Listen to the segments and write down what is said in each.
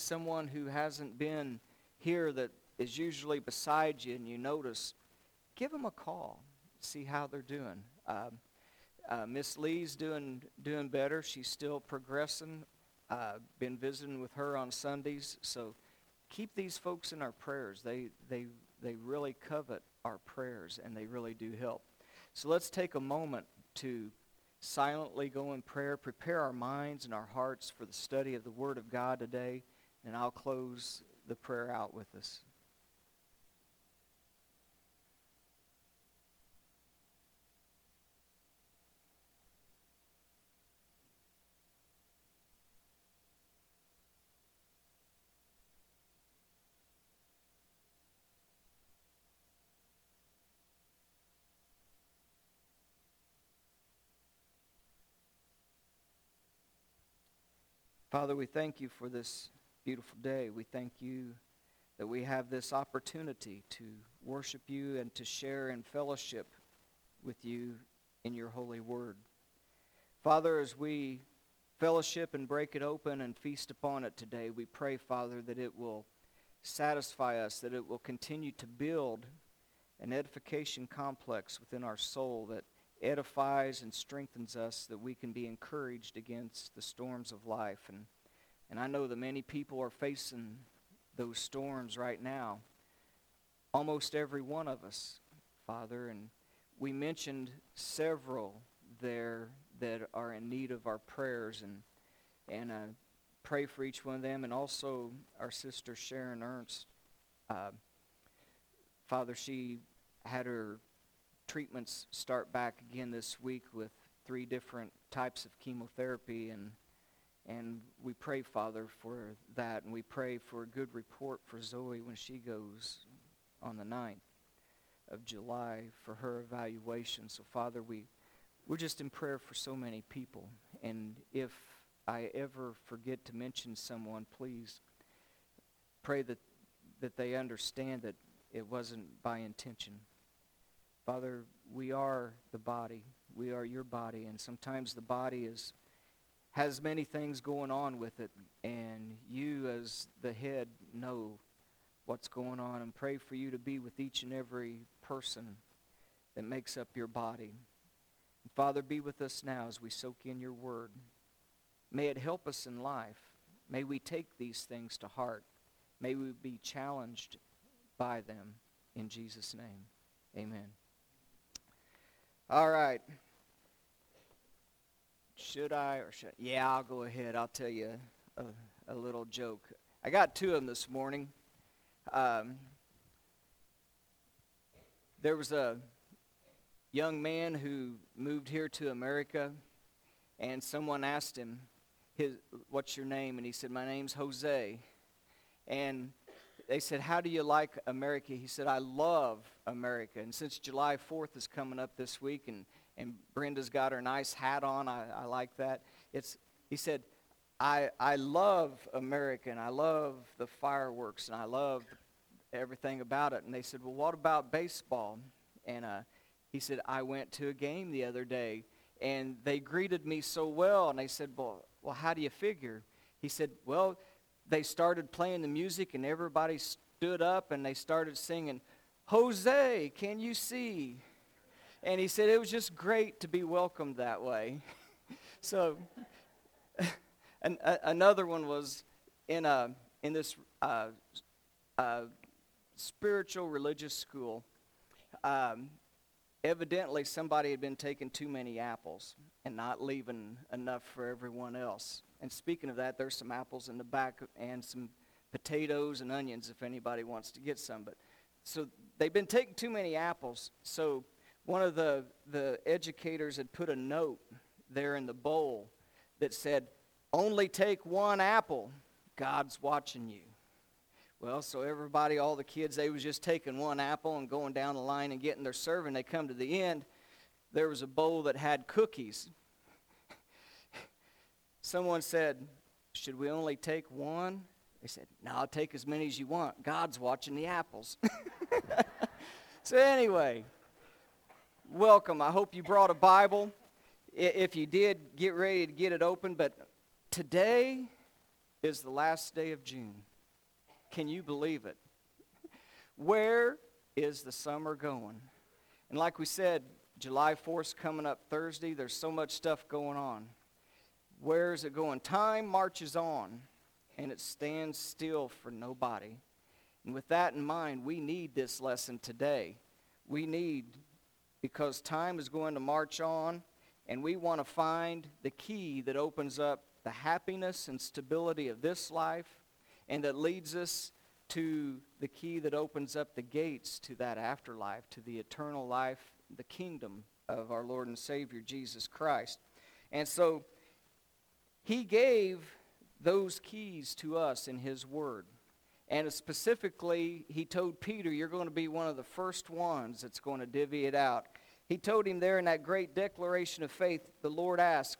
someone who hasn't been here that is usually beside you and you notice, give them a call. See how they're doing. Um, uh, Miss Lee's doing doing better. She's still progressing. Uh, been visiting with her on Sundays, so keep these folks in our prayers. They they they really covet our prayers and they really do help. So let's take a moment to silently go in prayer, prepare our minds and our hearts for the study of the Word of God today, and I'll close the prayer out with us. Father, we thank you for this beautiful day. We thank you that we have this opportunity to worship you and to share in fellowship with you in your holy word. Father, as we fellowship and break it open and feast upon it today, we pray, Father, that it will satisfy us, that it will continue to build an edification complex within our soul that edifies and strengthens us that we can be encouraged against the storms of life. And, and I know that many people are facing those storms right now. Almost every one of us, Father. And we mentioned several there that are in need of our prayers. And, and uh, pray for each one of them. And also our sister Sharon Ernst. Uh, Father, she had her treatments start back again this week with three different types of chemotherapy and and we pray father for that and we pray for a good report for zoe when she goes on the 9th of july for her evaluation. So father we we're just in prayer for so many people. And if i ever forget to mention someone please pray that that they understand that it wasn't by intention. Father, we are the body. We are your body, and sometimes the body is has many things going on with it, and you as the head know what's going on and pray for you to be with each and every person that makes up your body. And Father, be with us now as we soak in your word. May it help us in life. May we take these things to heart. May we be challenged by them. In Jesus' name, amen. All right. Should I or should Yeah, I'll go ahead. I'll tell you a, a little joke. I got two of them this morning. Um, there was a young man who moved here to America, and someone asked him, his, "What's your name?" And he said, "My name's Jose." And they said, How do you like America? He said, I love America. And since July 4th is coming up this week, and, and Brenda's got her nice hat on, I, I like that. It's, he said, I, I love America, and I love the fireworks, and I love everything about it. And they said, Well, what about baseball? And uh, he said, I went to a game the other day, and they greeted me so well. And they said, Well, well how do you figure? He said, Well, they started playing the music and everybody stood up and they started singing, Jose, can you see? And he said it was just great to be welcomed that way. so, uh, another one was in, a, in this uh, uh, spiritual religious school. Um, evidently, somebody had been taking too many apples and not leaving enough for everyone else. And speaking of that, there's some apples in the back and some potatoes and onions if anybody wants to get some. But so they've been taking too many apples. So one of the, the educators had put a note there in the bowl that said, only take one apple. God's watching you. Well, so everybody, all the kids, they was just taking one apple and going down the line and getting their serving. They come to the end. There was a bowl that had cookies Someone said, Should we only take one? They said, No, I'll take as many as you want. God's watching the apples. so, anyway, welcome. I hope you brought a Bible. If you did, get ready to get it open. But today, is the last day of June. Can you believe it? Where is the summer going? And like we said, July 4th coming up Thursday. There's so much stuff going on. Where is it going? Time marches on, and it stands still for nobody. And with that in mind, we need this lesson today. We need, because time is going to march on, and we want to find the key that opens up the happiness and stability of this life and that leads us to the key that opens up the gates to that afterlife, to the eternal life, the kingdom of our Lord and Savior Jesus Christ. And so he gave those keys to us in his word. And specifically, he told Peter, You're going to be one of the first ones that's going to divvy it out. He told him there in that great declaration of faith, the Lord asked,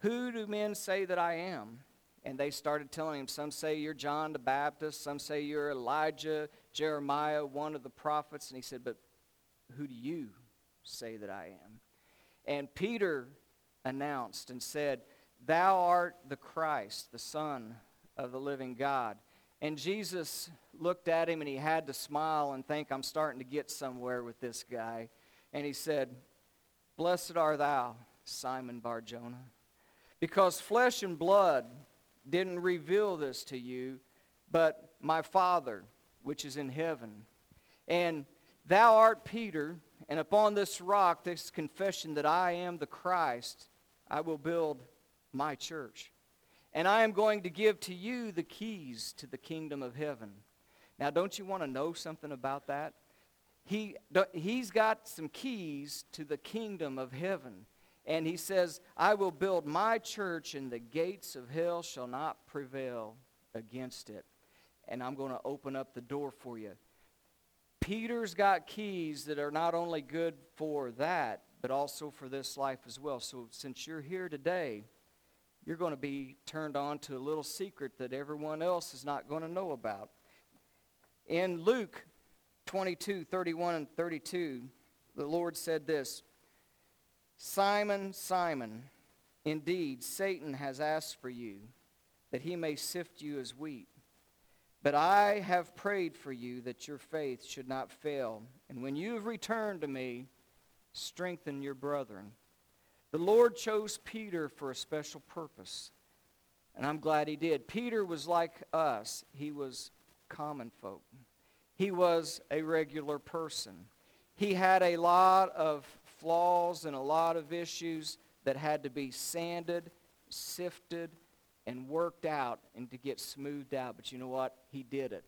Who do men say that I am? And they started telling him, Some say you're John the Baptist, some say you're Elijah, Jeremiah, one of the prophets. And he said, But who do you say that I am? And Peter announced and said, Thou art the Christ, the Son of the living God. And Jesus looked at him and he had to smile and think, I'm starting to get somewhere with this guy. And he said, Blessed art thou, Simon Barjona, because flesh and blood didn't reveal this to you, but my Father, which is in heaven. And thou art Peter, and upon this rock, this confession that I am the Christ, I will build my church and I am going to give to you the keys to the kingdom of heaven. Now, don't you want to know something about that? He, he's got some keys to the kingdom of heaven. And he says, I will build my church, and the gates of hell shall not prevail against it. And I'm going to open up the door for you. Peter's got keys that are not only good for that, but also for this life as well. So since you're here today, you're going to be turned on to a little secret that everyone else is not going to know about. In Luke 22, 31 and 32, the Lord said this Simon, Simon, indeed, Satan has asked for you that he may sift you as wheat. But I have prayed for you that your faith should not fail. And when you have returned to me, strengthen your brethren. The Lord chose Peter for a special purpose, and I'm glad he did. Peter was like us, he was common folk, he was a regular person. He had a lot of flaws and a lot of issues that had to be sanded, sifted, and worked out and to get smoothed out. But you know what? He did it.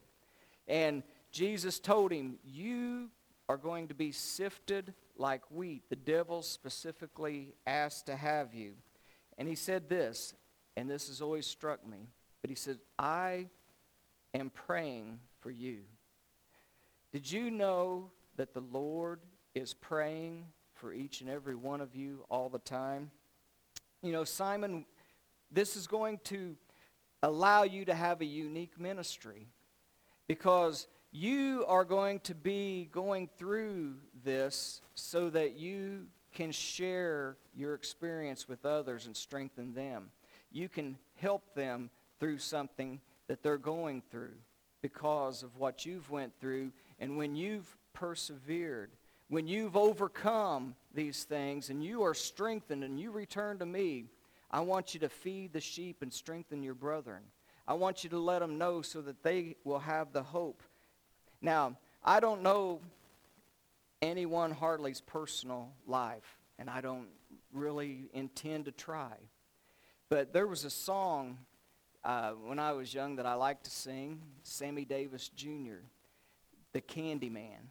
And Jesus told him, You are going to be sifted like wheat. The devil specifically asked to have you. And he said this, and this has always struck me, but he said, I am praying for you. Did you know that the Lord is praying for each and every one of you all the time? You know, Simon, this is going to allow you to have a unique ministry because you are going to be going through this so that you can share your experience with others and strengthen them. You can help them through something that they're going through because of what you've went through. And when you've persevered when you've overcome these things and you are strengthened and you return to me i want you to feed the sheep and strengthen your brethren. I want you to let them know so that they will have the hope. Now, I don't know anyone Harley's personal life, and I don't really intend to try. But there was a song uh, when I was young that I liked to sing, Sammy Davis Jr., The Candy Man.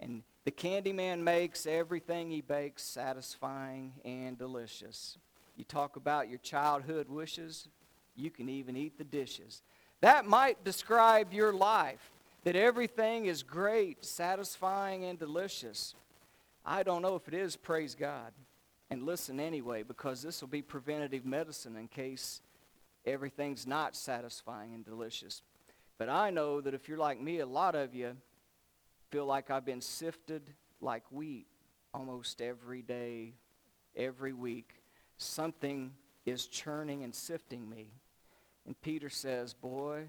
And the Candy Man makes everything he bakes satisfying and delicious. You talk about your childhood wishes, you can even eat the dishes. That might describe your life that everything is great, satisfying, and delicious. I don't know if it is, praise God. And listen anyway, because this will be preventative medicine in case everything's not satisfying and delicious. But I know that if you're like me, a lot of you feel like I've been sifted like wheat almost every day, every week. Something is churning and sifting me. And Peter says, Boy,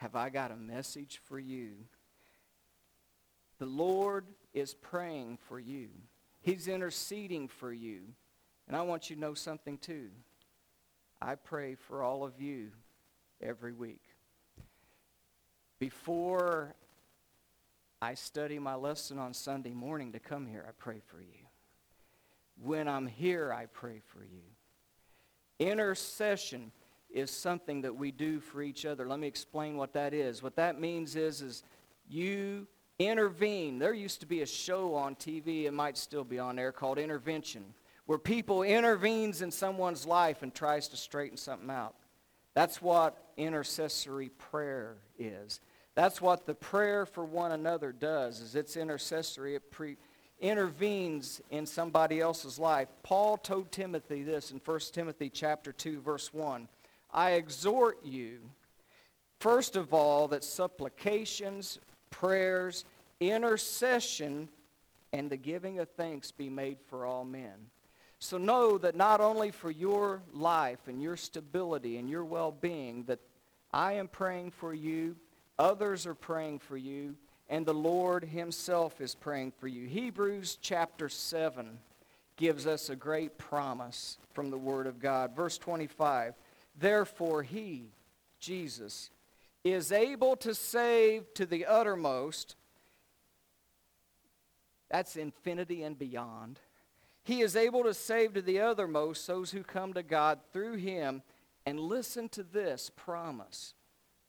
have I got a message for you. The Lord is praying for you. He's interceding for you. And I want you to know something too. I pray for all of you every week. Before I study my lesson on Sunday morning to come here, I pray for you. When I'm here, I pray for you. Intercession is something that we do for each other. Let me explain what that is. What that means is, is you intervene. There used to be a show on TV, it might still be on there, called Intervention, where people intervenes in someone's life and tries to straighten something out. That's what intercessory prayer is. That's what the prayer for one another does, is it's intercessory. It pre- intervenes in somebody else's life. Paul told Timothy this in 1 Timothy chapter 2, verse 1. I exhort you, first of all, that supplications, prayers, intercession, and the giving of thanks be made for all men. So know that not only for your life and your stability and your well-being, that I am praying for you, others are praying for you, and the Lord himself is praying for you. Hebrews chapter 7 gives us a great promise from the Word of God. Verse 25, Therefore he, Jesus, is able to save to the uttermost. That's infinity and beyond. He is able to save to the uttermost those who come to God through him. And listen to this promise.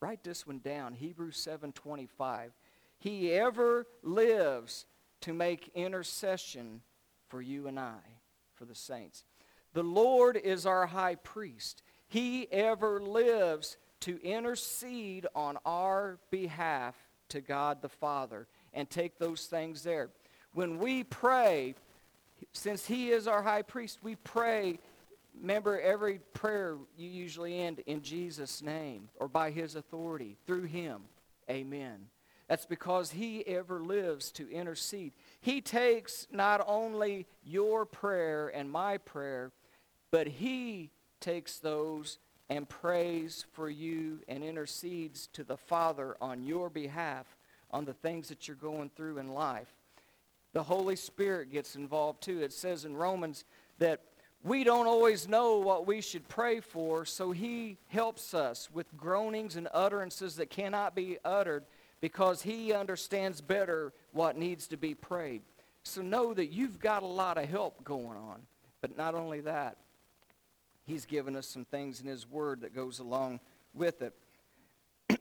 Write this one down, Hebrews 7:25. He ever lives to make intercession for you and I, for the saints. The Lord is our high priest. He ever lives to intercede on our behalf to God the Father and take those things there. When we pray, since he is our high priest, we pray. Remember, every prayer you usually end in Jesus' name or by his authority through him. Amen. That's because he ever lives to intercede. He takes not only your prayer and my prayer, but he takes those and prays for you and intercedes to the Father on your behalf on the things that you're going through in life. The Holy Spirit gets involved too. It says in Romans that we don't always know what we should pray for, so he helps us with groanings and utterances that cannot be uttered because he understands better what needs to be prayed. So know that you've got a lot of help going on. But not only that, he's given us some things in his word that goes along with it.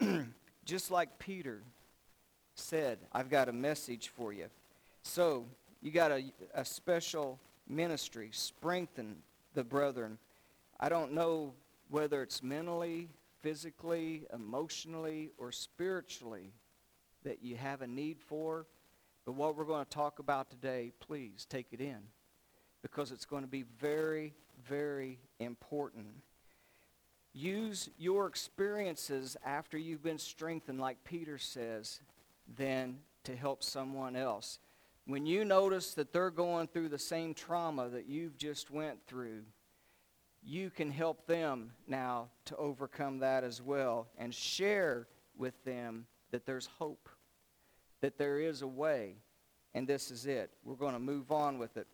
Just like Peter said, I've got a message for you. So you got a, a special ministry. Strengthen the brethren. I don't know whether it's mentally, physically, emotionally, or spiritually that you have a need for. But what we're going to talk about today, please take it in because it's going to be very, very important. Use your experiences after you've been strengthened, like Peter says, then to help someone else. When you notice that they're going through the same trauma that you've just went through, you can help them now to overcome that as well and share with them that there's hope, that there is a way, and this is it. We're going to move on with it.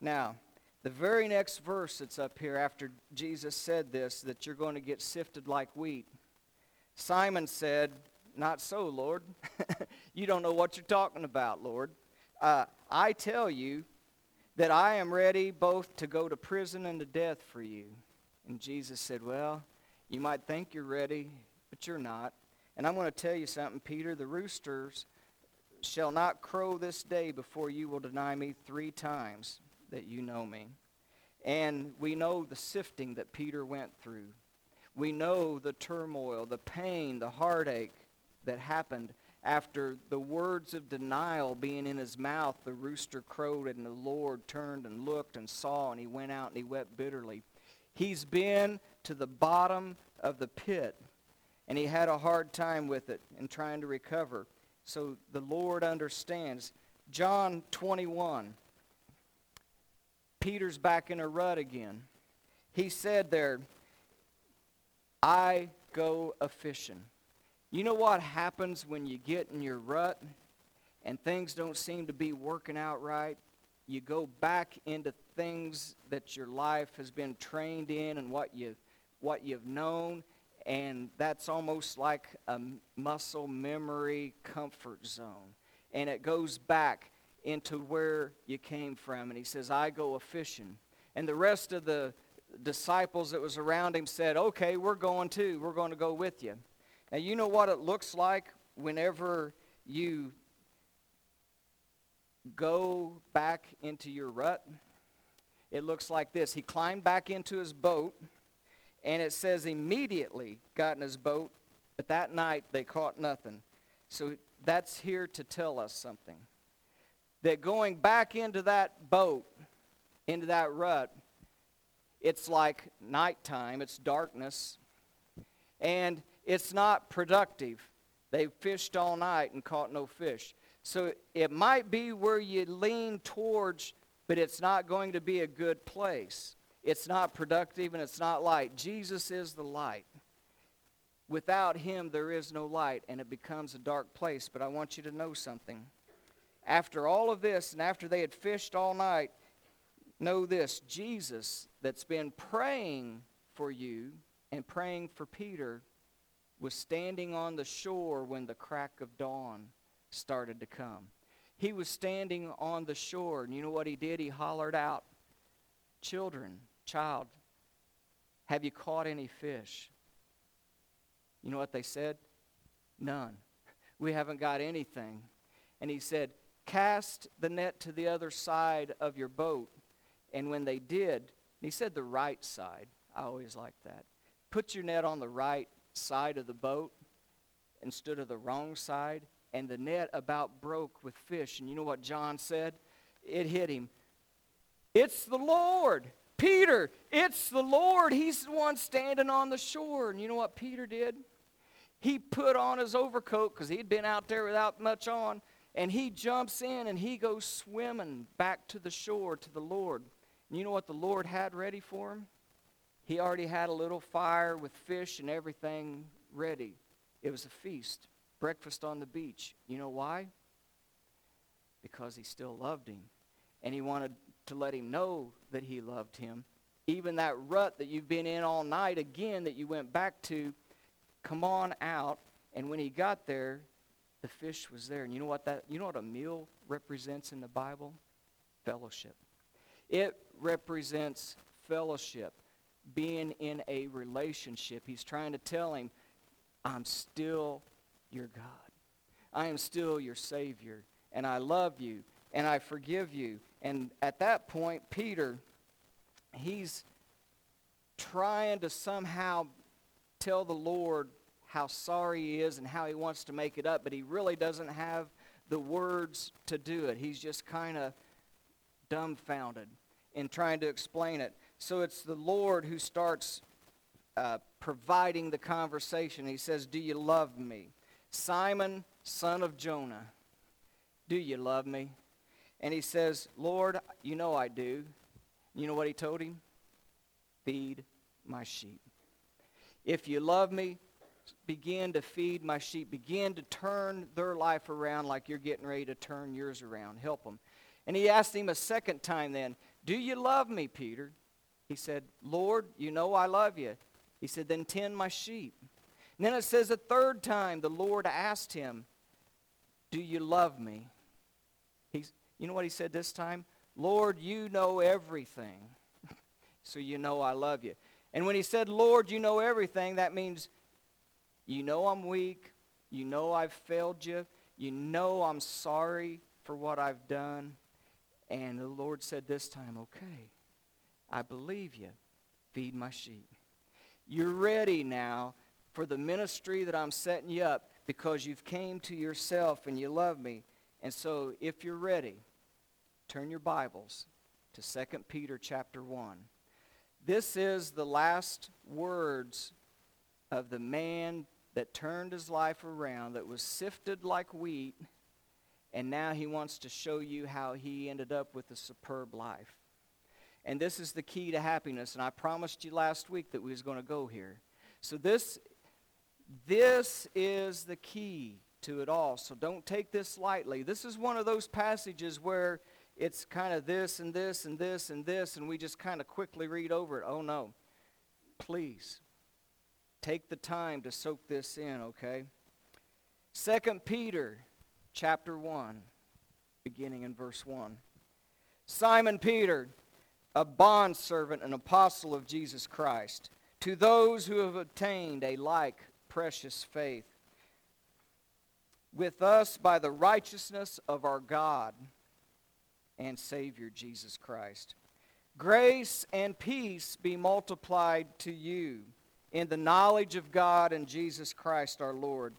Now, the very next verse that's up here after Jesus said this, that you're going to get sifted like wheat, Simon said, Not so, Lord. you don't know what you're talking about, Lord. Uh, I tell you that I am ready both to go to prison and to death for you. And Jesus said, Well, you might think you're ready, but you're not. And I'm going to tell you something, Peter. The roosters shall not crow this day before you will deny me three times that you know me. And we know the sifting that Peter went through. We know the turmoil, the pain, the heartache that happened after the words of denial being in his mouth. The rooster crowed and the Lord turned and looked and saw and he went out and he wept bitterly. He's been to the bottom of the pit and he had a hard time with it and trying to recover. So the Lord understands. John 21. Peter's back in a rut again. He said there, I go a fishing. You know what happens when you get in your rut and things don't seem to be working out right? You go back into things that your life has been trained in and what you what you've known and that's almost like a muscle memory comfort zone. And it goes back into where you came from. And he says, I go a fishing. And the rest of the disciples that was around him said, Okay, we're going too. We're going to go with you. Now, you know what it looks like whenever you go back into your rut? It looks like this. He climbed back into his boat, and it says immediately got in his boat, but that night they caught nothing. So that's here to tell us something. That going back into that boat, into that rut, it's like nighttime, it's darkness, and it's not productive. They fished all night and caught no fish. So it might be where you lean towards, but it's not going to be a good place. It's not productive and it's not light. Jesus is the light. Without him, there is no light, and it becomes a dark place. But I want you to know something. After all of this, and after they had fished all night, know this Jesus, that's been praying for you and praying for Peter, was standing on the shore when the crack of dawn started to come. He was standing on the shore, and you know what he did? He hollered out, Children, child, have you caught any fish? You know what they said? None. We haven't got anything. And he said, Cast the net to the other side of your boat. And when they did, he said the right side. I always like that. Put your net on the right side of the boat instead of the wrong side. And the net about broke with fish. And you know what John said? It hit him. It's the Lord. Peter, it's the Lord. He's the one standing on the shore. And you know what Peter did? He put on his overcoat because he'd been out there without much on. And he jumps in and he goes swimming back to the shore to the Lord. And you know what the Lord had ready for him? He already had a little fire with fish and everything ready. It was a feast, breakfast on the beach. You know why? Because he still loved him. And he wanted to let him know that he loved him. Even that rut that you've been in all night, again, that you went back to, come on out. And when he got there, the fish was there. And you know what that you know what a meal represents in the Bible? Fellowship. It represents fellowship, being in a relationship. He's trying to tell him, I'm still your God. I am still your Savior, and I love you, and I forgive you. And at that point, Peter, he's trying to somehow tell the Lord how sorry he is and how he wants to make it up, but he really doesn't have the words to do it. He's just kind of dumbfounded in trying to explain it. So it's the Lord who starts uh, providing the conversation. He says, Do you love me? Simon, son of Jonah, do you love me? And he says, Lord, you know I do. You know what he told him? Feed my sheep. If you love me, begin to feed my sheep. Begin to turn their life around like you're getting ready to turn yours around. Help them. And he asked him a second time then, Do you love me, Peter? He said, Lord, you know I love you. He said, Then tend my sheep. And then it says a third time, the Lord asked him, Do you love me? He's, you know what he said this time? Lord, you know everything. so you know I love you. And when he said, Lord, you know everything, that means you know I'm weak. You know I've failed you. You know I'm sorry for what I've done. And the Lord said this time, okay, I believe you. Feed my sheep. You're ready now for the ministry that I'm setting you up because you've came to yourself and you love me. And so if you're ready, turn your Bibles to 2 Peter chapter 1. This is the last words of the man that turned his life around, that was sifted like wheat, and now he wants to show you how he ended up with a superb life. And this is the key to happiness, and I promised you last week that we was going to go here. So this This is the key to it all. So don't take this lightly. This is one of those passages where it's kind of this and this and this and this, and we just kind of quickly read over it. Oh, no. Please take the time to soak this in, okay? Second Peter chapter 1, beginning in verse 1. Simon Peter, a bondservant and apostle of Jesus Christ, to those who have obtained a like precious faith with us by the righteousness of our God and Savior Jesus Christ. Grace and peace be multiplied to you in the knowledge of God and Jesus Christ our Lord,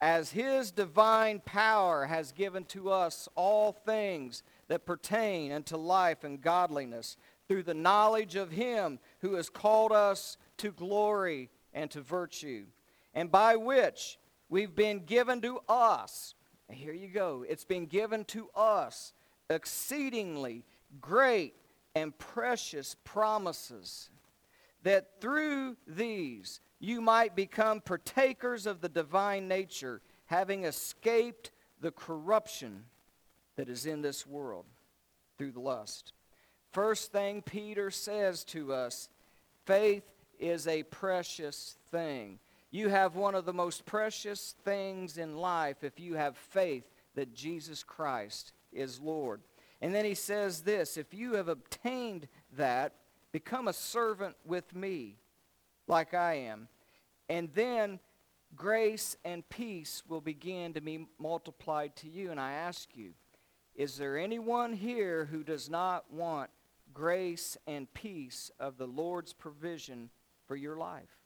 as his divine power has given to us all things that pertain unto life and godliness through the knowledge of him who has called us to glory and to virtue, and by which we've been given to us. Here you go. It's been given to us exceedingly great and precious promises, that through these you might become partakers of the divine nature, having escaped the corruption that is in this world through the lust. First thing Peter says to us faith is a precious thing. You have one of the most precious things in life if you have faith that Jesus Christ is Lord. And then he says this if you have obtained that, become a servant with me, like I am. And then grace and peace will begin to be multiplied to you. And I ask you, is there anyone here who does not want grace and peace of the Lord's provision for your life?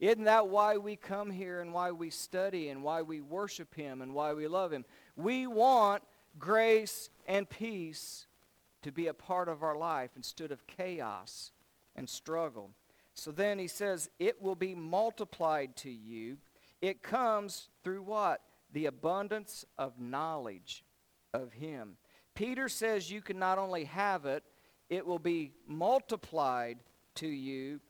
Isn't that why we come here and why we study and why we worship Him and why we love Him? We want grace and peace to be a part of our life instead of chaos and struggle. So then he says, it will be multiplied to you. It comes through what? The abundance of knowledge of Him. Peter says you can not only have it, it will be multiplied to you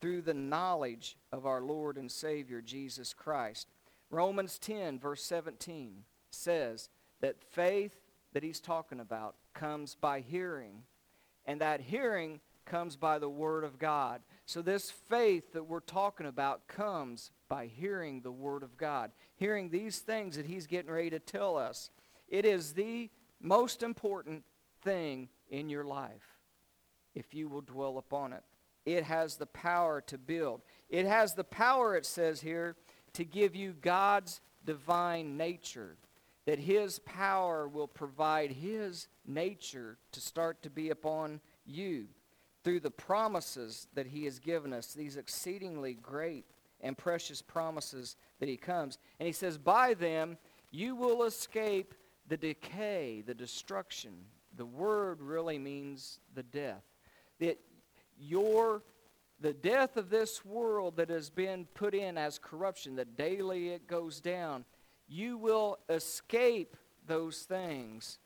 through the knowledge of our Lord and Savior Jesus Christ. Romans 10, verse 17 says that faith that he's talking about comes by hearing, and that hearing comes by the Word of God. So, this faith that we're talking about comes by hearing the Word of God, hearing these things that he's getting ready to tell us. It is the most important thing in your life if you will dwell upon it. It has the power to build. It has the power, it says here, to give you God's divine nature. That His power will provide His nature to start to be upon you through the promises that He has given us, these exceedingly great and precious promises that He comes. And He says, By them you will escape the decay, the destruction. The word really means the death. That your the death of this world that has been put in as corruption, that daily it goes down, you will escape those things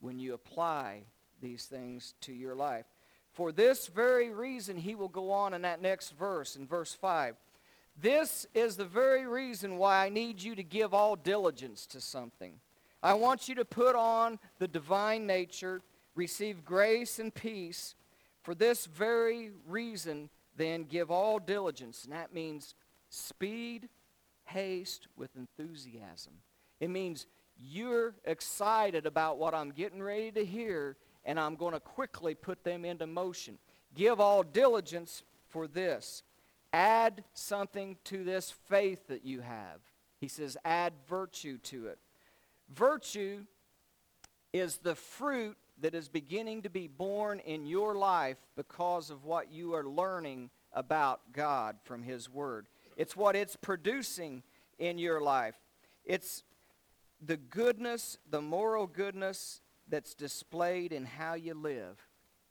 when you apply these things to your life. For this very reason, he will go on in that next verse, in verse 5. This is the very reason why I need you to give all diligence to something. I want you to put on the divine nature, receive grace and peace, for this very reason, then, give all diligence. And that means speed, haste with enthusiasm. It means you're excited about what I'm getting ready to hear, and I'm going to quickly put them into motion. Give all diligence for this. Add something to this faith that you have. He says, add virtue to it. Virtue is the fruit that is beginning to be born in your life because of what you are learning about God from His Word. It's what it's producing in your life. It's the goodness, the moral goodness that's displayed in how you live.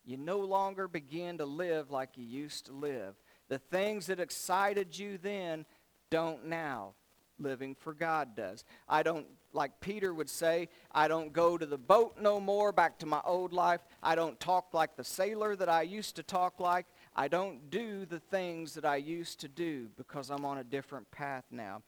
You no longer begin to live like you used to live. The things that excited you then don't now living for God does. I don't, like Peter would say, I don't go to the boat no more, back to my old life. I don't talk like the sailor that I used to talk like. I don't do the things that I used to do because I'm on a different path now.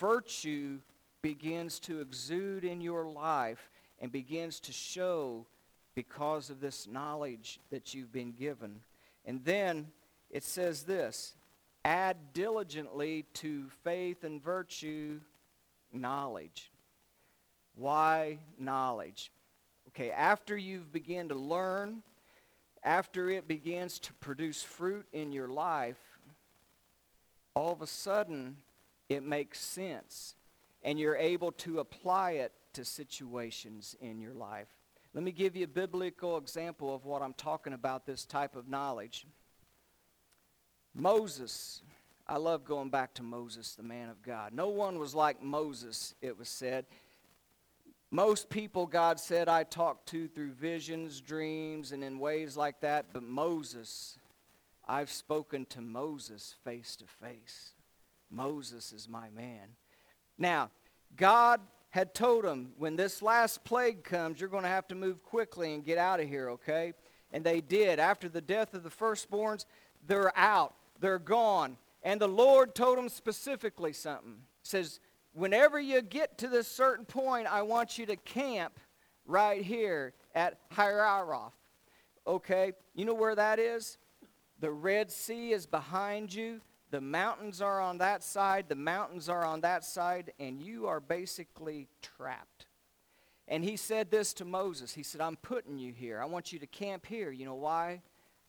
Virtue begins to exude in your life and begins to show because of this knowledge that you've been given. And then it says this add diligently to faith and virtue knowledge. Why knowledge? Okay, after you've begun to learn, after it begins to produce fruit in your life, all of a sudden it makes sense and you're able to apply it to situations in your life. Let me give you a biblical example of what I'm talking about this type of knowledge. Moses. I love going back to Moses, the man of God. No one was like Moses, it was said. Most people, God said, I talk to through visions, dreams, and in ways like that. But Moses, I've spoken to Moses face to face. Moses is my man. Now, God had told him, when this last plague comes, you're going to have to move quickly and get out of here, okay? And they did. After the death of the firstborns, they're out. They're gone. And the Lord told them specifically something. He says, whenever you get to this certain point, I want you to camp right here at Hieraroth. Okay? You know where that is? The Red Sea is behind you. The mountains are on that side. The mountains are on that side. And you are basically trapped. And he said this to Moses. He said, I'm putting you here. I want you to camp here. You know why?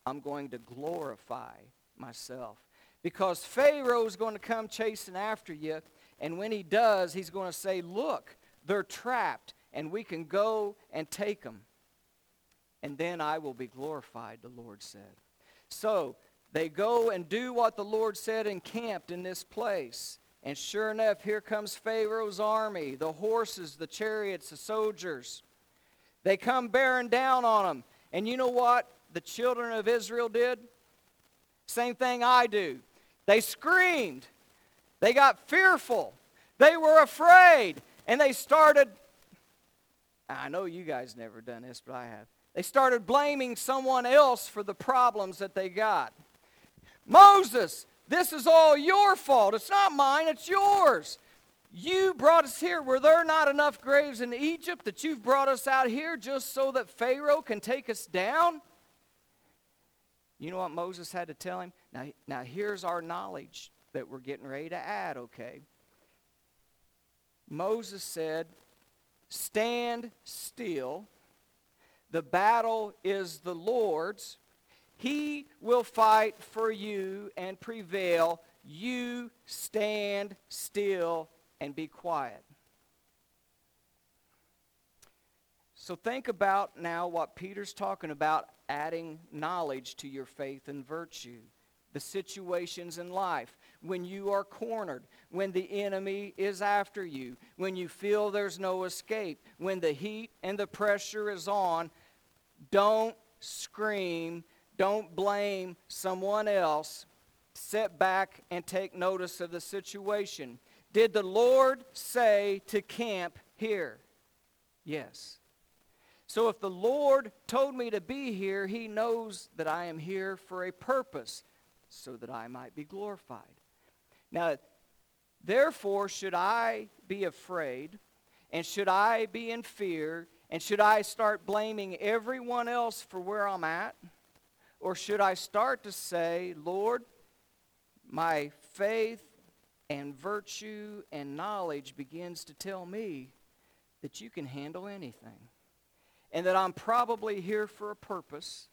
I'm going to glorify myself. Because Pharaoh's going to come chasing after you and when he does, he's going to say, Look, they're trapped, and we can go and take them. And then I will be glorified, the Lord said. So they go and do what the Lord said and camped in this place. And sure enough, here comes Pharaoh's army, the horses, the chariots, the soldiers. They come bearing down on them. And you know what the children of Israel did? Same thing I do. They screamed. They got fearful. They were afraid. And they started, I know you guys never done this, but I have. They started blaming someone else for the problems that they got. Moses, this is all your fault. It's not mine, it's yours. You brought us here. Were there not enough graves in Egypt that you've brought us out here just so that Pharaoh can take us down? You know what Moses had to tell him? Now, now here's our knowledge that we're getting ready to add, okay? Moses said, Stand still. The battle is the Lord's. He will fight for you and prevail. You stand still and be quiet. So think about now what Peter's talking about adding knowledge to your faith and virtue, the situations in life when you are cornered, when the enemy is after you, when you feel there's no escape, when the heat and the pressure is on, don't scream, don't blame someone else. Sit back and take notice of the situation. Did the Lord say to camp here? Yes. So if the Lord told me to be here, he knows that I am here for a purpose, so that I might be glorified. Now, therefore, should I be afraid? And should I be in fear? And should I start blaming everyone else for where I'm at? Or should I start to say, Lord, my faith and virtue and knowledge begins to tell me that you can handle anything. And that I'm probably here for a purpose.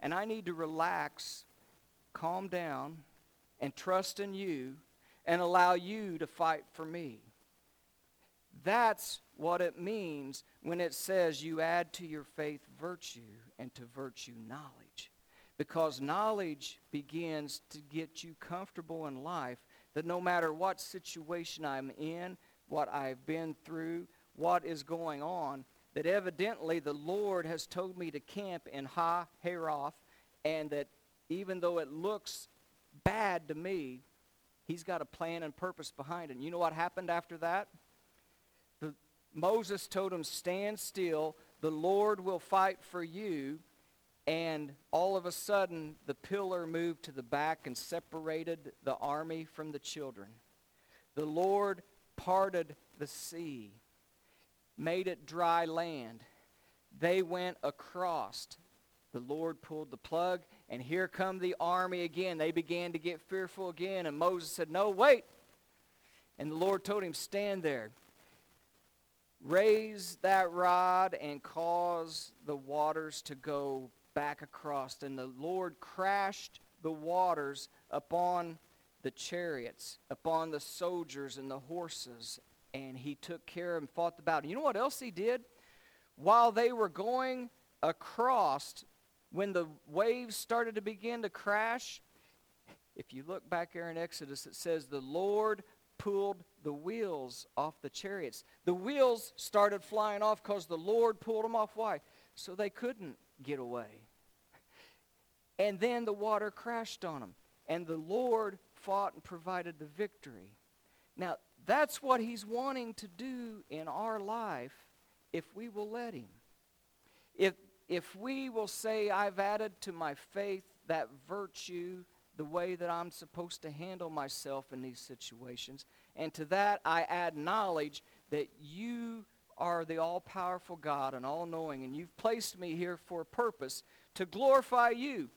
And I need to relax, calm down, and trust in you and allow you to fight for me. That's what it means when it says you add to your faith virtue and to virtue knowledge. Because knowledge begins to get you comfortable in life that no matter what situation I'm in, what I've been through, what is going on, that evidently the Lord has told me to camp in Ha Heroth, and that even though it looks bad to me, he's got a plan and purpose behind it. And you know what happened after that? The, Moses told him, Stand still, the Lord will fight for you. And all of a sudden, the pillar moved to the back and separated the army from the children. The Lord parted the sea, made it dry land. They went across. The Lord pulled the plug, and here come the army again. They began to get fearful again, and Moses said, No, wait. And the Lord told him, Stand there. Raise that rod and cause the waters to go back across. And the Lord crashed the waters upon the chariots, upon the soldiers and the horses. And he took care and fought the battle. You know what else he did? While they were going across, when the waves started to begin to crash, if you look back there in Exodus, it says the Lord pulled the wheels off the chariots. The wheels started flying off because the Lord pulled them off. Why? So they couldn't get away. And then the water crashed on them. And the Lord fought and provided the victory. Now, that's what he's wanting to do in our life if we will let him. If, if we will say, I've added to my faith that virtue, the way that I'm supposed to handle myself in these situations, and to that I add knowledge that you are the all powerful God and all knowing, and you've placed me here for a purpose to glorify you.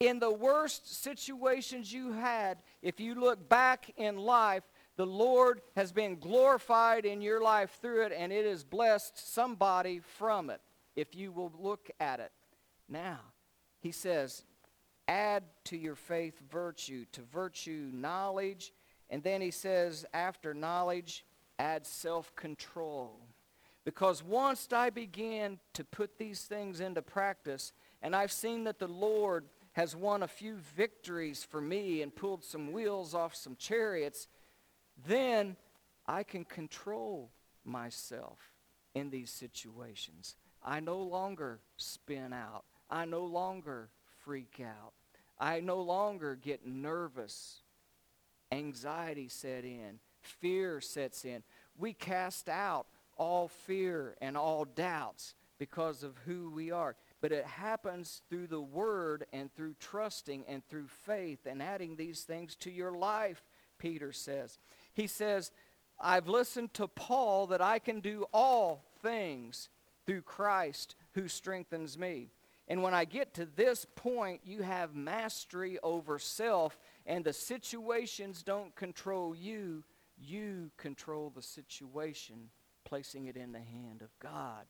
In the worst situations you had, if you look back in life, the Lord has been glorified in your life through it, and it has blessed somebody from it if you will look at it. Now, he says, add to your faith virtue, to virtue knowledge, and then he says, after knowledge, add self control. Because once I began to put these things into practice, and I've seen that the Lord has won a few victories for me and pulled some wheels off some chariots, then I can control myself in these situations. I no longer spin out. I no longer freak out. I no longer get nervous anxiety set in, fear sets in. We cast out all fear and all doubts because of who we are. But it happens through the word and through trusting and through faith and adding these things to your life, Peter says. He says, I've listened to Paul that I can do all things through Christ who strengthens me. And when I get to this point, you have mastery over self and the situations don't control you, you control the situation, placing it in the hand of God.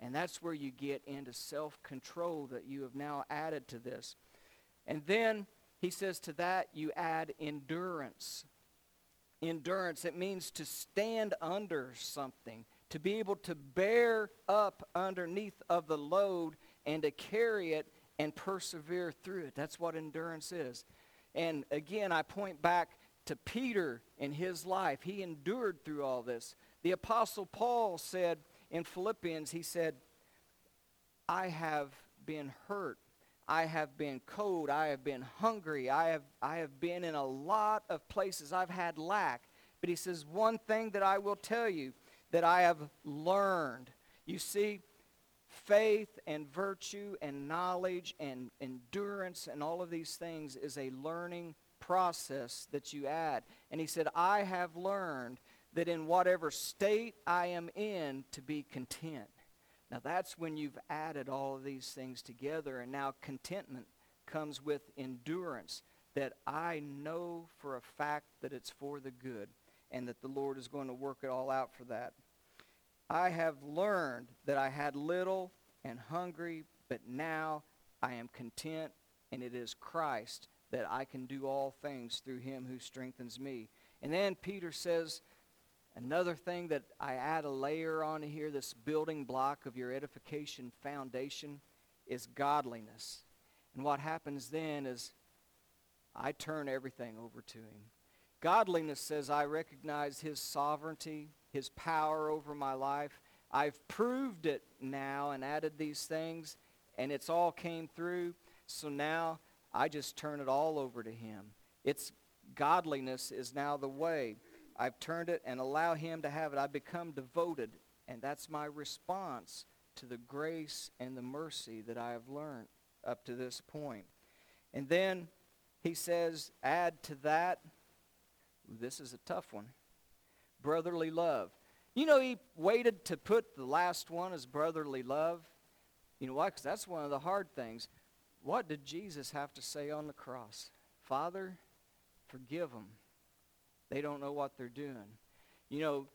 And that's where you get into self control that you have now added to this. And then he says to that, you add endurance. Endurance, it means to stand under something, to be able to bear up underneath of the load and to carry it and persevere through it. That's what endurance is. And again, I point back to Peter in his life. He endured through all this. The Apostle Paul said in Philippians, he said, I have been hurt. I have been cold. I have been hungry. I have, I have been in a lot of places. I've had lack. But he says, one thing that I will tell you that I have learned. You see, faith and virtue and knowledge and endurance and all of these things is a learning process that you add. And he said, I have learned that in whatever state I am in to be content. Now that's when you've added all of these things together, and now contentment comes with endurance that I know for a fact that it's for the good and that the Lord is going to work it all out for that. I have learned that I had little and hungry, but now I am content, and it is Christ that I can do all things through him who strengthens me. And then Peter says, another thing that I add a layer on here, this building block of your edification foundation, is godliness. And what happens then is I turn everything over to him. Godliness says I recognize his sovereignty, his power over my life. I've proved it now and added these things, and it's all came through. So now I just turn it all over to him. It's godliness is now the way. I've turned it and allow him to have it. I become devoted, and that's my response to the grace and the mercy that I have learned up to this point. And then he says, add to that, this is a tough one, brotherly love. You know, he waited to put the last one as brotherly love. You know why? Because that's one of the hard things. What did Jesus have to say on the cross? Father, forgive them. They don't know what they're doing. You know,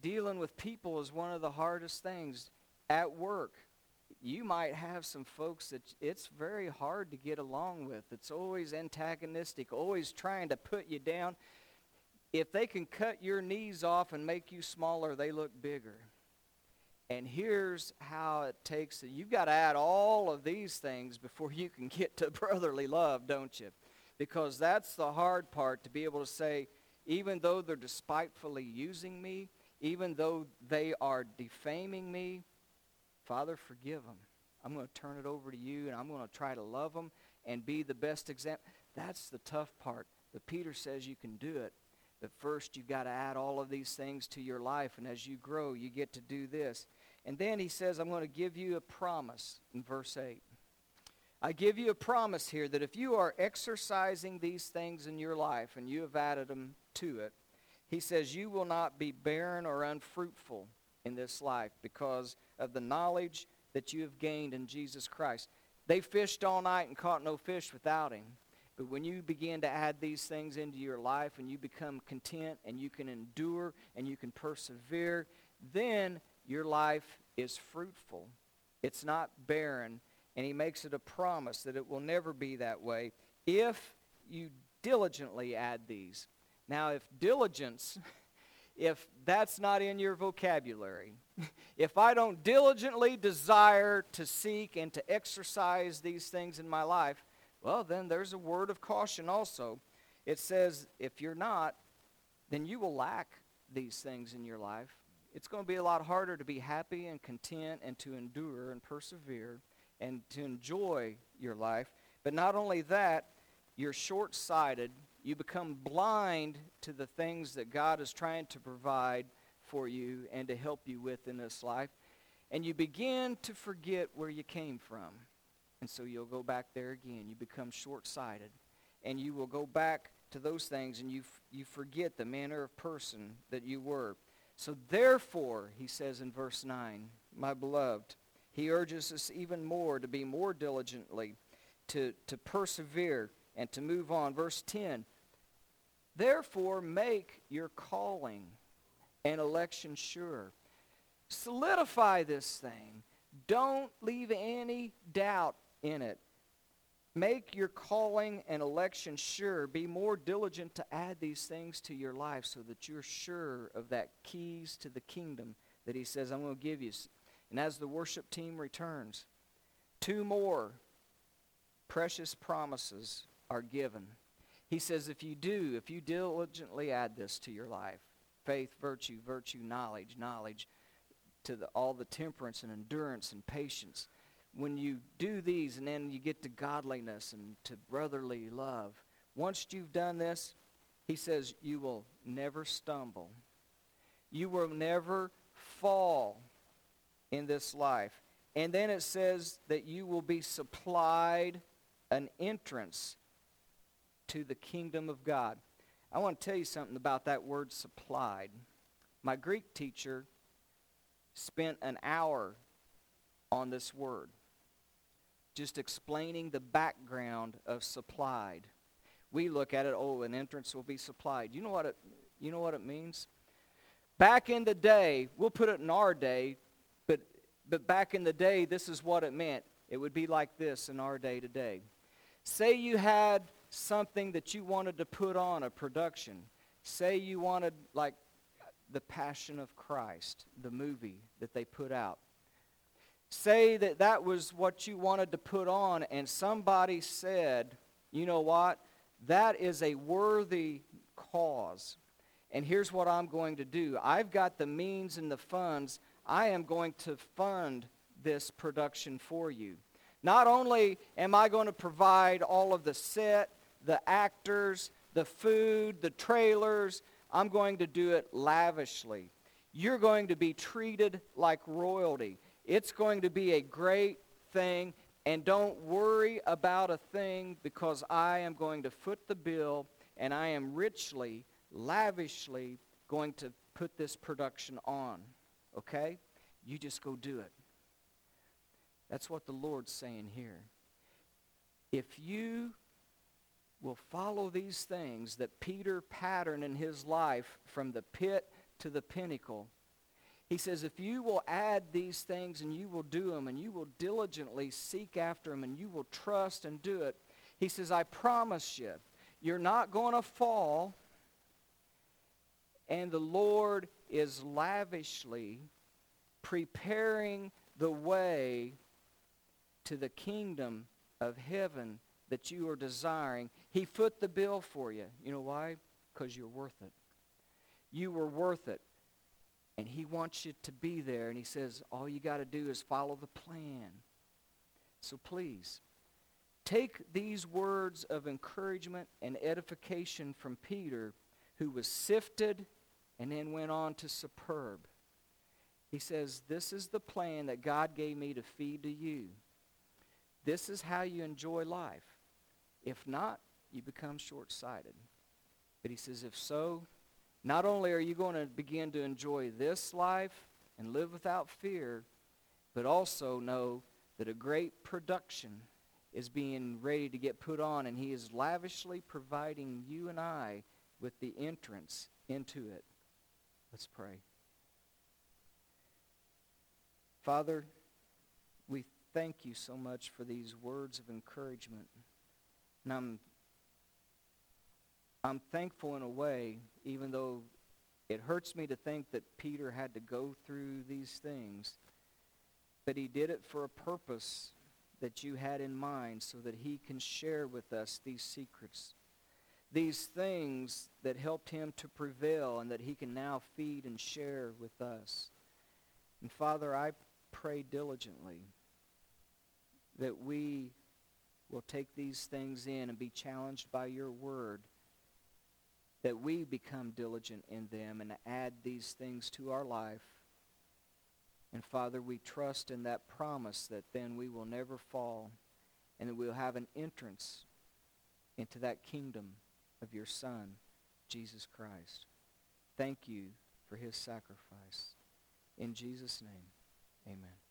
dealing with people is one of the hardest things at work. You might have some folks that it's very hard to get along with. It's always antagonistic, always trying to put you down. If they can cut your knees off and make you smaller, they look bigger. And here's how it takes it. you've got to add all of these things before you can get to brotherly love, don't you? Because that's the hard part to be able to say, even though they're despitefully using me, even though they are defaming me, Father, forgive them. I'm going to turn it over to you and I'm going to try to love them and be the best example. That's the tough part. But Peter says you can do it. But first, you've got to add all of these things to your life. And as you grow, you get to do this. And then he says, I'm going to give you a promise in verse 8. I give you a promise here that if you are exercising these things in your life and you have added them to it, he says, you will not be barren or unfruitful in this life because of the knowledge that you have gained in Jesus Christ. They fished all night and caught no fish without him. But when you begin to add these things into your life and you become content and you can endure and you can persevere, then your life is fruitful. It's not barren. And he makes it a promise that it will never be that way if you diligently add these. Now, if diligence, if that's not in your vocabulary, if I don't diligently desire to seek and to exercise these things in my life, well, then there's a word of caution also. It says, if you're not, then you will lack these things in your life. It's going to be a lot harder to be happy and content and to endure and persevere and to enjoy your life. But not only that, you're short sighted. You become blind to the things that God is trying to provide for you and to help you with in this life. And you begin to forget where you came from. And so you'll go back there again. You become short sighted. And you will go back to those things and you, f- you forget the manner of person that you were. So therefore, he says in verse 9, my beloved, he urges us even more to be more diligently, to, to persevere, and to move on. Verse 10, therefore make your calling and election sure. Solidify this thing. Don't leave any doubt in it. Make your calling and election sure. Be more diligent to add these things to your life so that you're sure of that keys to the kingdom that he says, I'm going to give you. And as the worship team returns, two more precious promises are given. He says, if you do, if you diligently add this to your life, faith, virtue, virtue, knowledge, knowledge, to the, all the temperance and endurance and patience, when you do these and then you get to godliness and to brotherly love, once you've done this, he says, you will never stumble. You will never fall in this life. And then it says that you will be supplied an entrance to the kingdom of God. I want to tell you something about that word supplied. My Greek teacher spent an hour on this word just explaining the background of supplied. We look at it, oh, an entrance will be supplied. You know what it, you know what it means? Back in the day, we'll put it in our day, but, back in the day, this is what it meant. It would be like this in our day today. Say you had something that you wanted to put on a production. Say you wanted, like, the Passion of Christ, the movie that they put out say that that was what you wanted to put on, and somebody said, you know what? That is a worthy cause. And here's what I'm going to do I've got the means and the funds. I am going to fund this production for you. Not only am I going to provide all of the set, the actors, the food, the trailers, I'm going to do it lavishly. You're going to be treated like royalty. It's going to be a great thing. And don't worry about a thing because I am going to foot the bill and I am richly, lavishly going to put this production on. Okay? You just go do it. That's what the Lord's saying here. If you will follow these things that Peter patterned in his life from the pit to the pinnacle, he says, if you will add these things and you will do them and you will diligently seek after them and you will trust and do it, he says, I promise you, you're not going to fall. And the Lord is lavishly preparing the way to the kingdom of heaven that you are desiring. He foot the bill for you. You know why? Because you're worth it. You were worth it. And he wants you to be there. And he says, all you got to do is follow the plan. So please, take these words of encouragement and edification from Peter, who was sifted and then went on to superb. He says, This is the plan that God gave me to feed to you. This is how you enjoy life. If not, you become short sighted. But he says, If so, not only are you going to begin to enjoy this life and live without fear, but also know that a great production is being ready to get put on, and he is lavishly providing you and I with the entrance into it. Let's pray. Father, we thank you so much for these words of encouragement. And I'm I'm thankful in a way, even though it hurts me to think that Peter had to go through these things. But he did it for a purpose that you had in mind so that he can share with us these secrets. These things that helped him to prevail and that he can now feed and share with us. And Father, I pray diligently that we will take these things in and be challenged by your word that we become diligent in them and add these things to our life. And Father, we trust in that promise that then we will never fall and that we'll have an entrance into that kingdom of your Son, Jesus Christ. Thank you for his sacrifice. In Jesus' name, amen.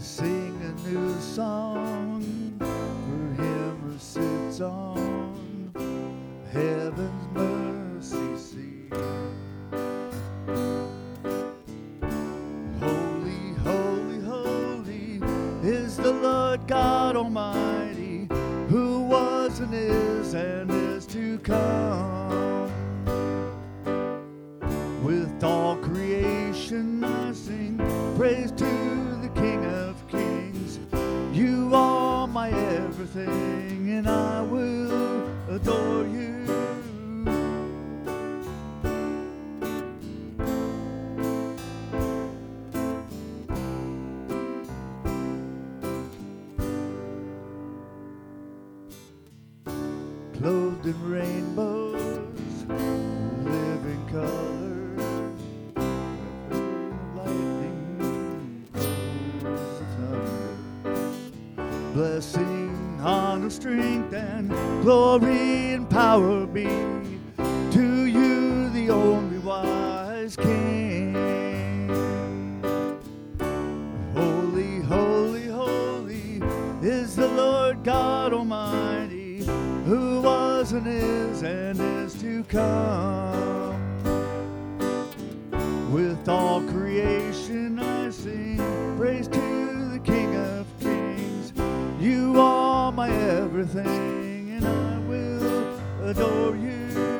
see everything, and I will adore you.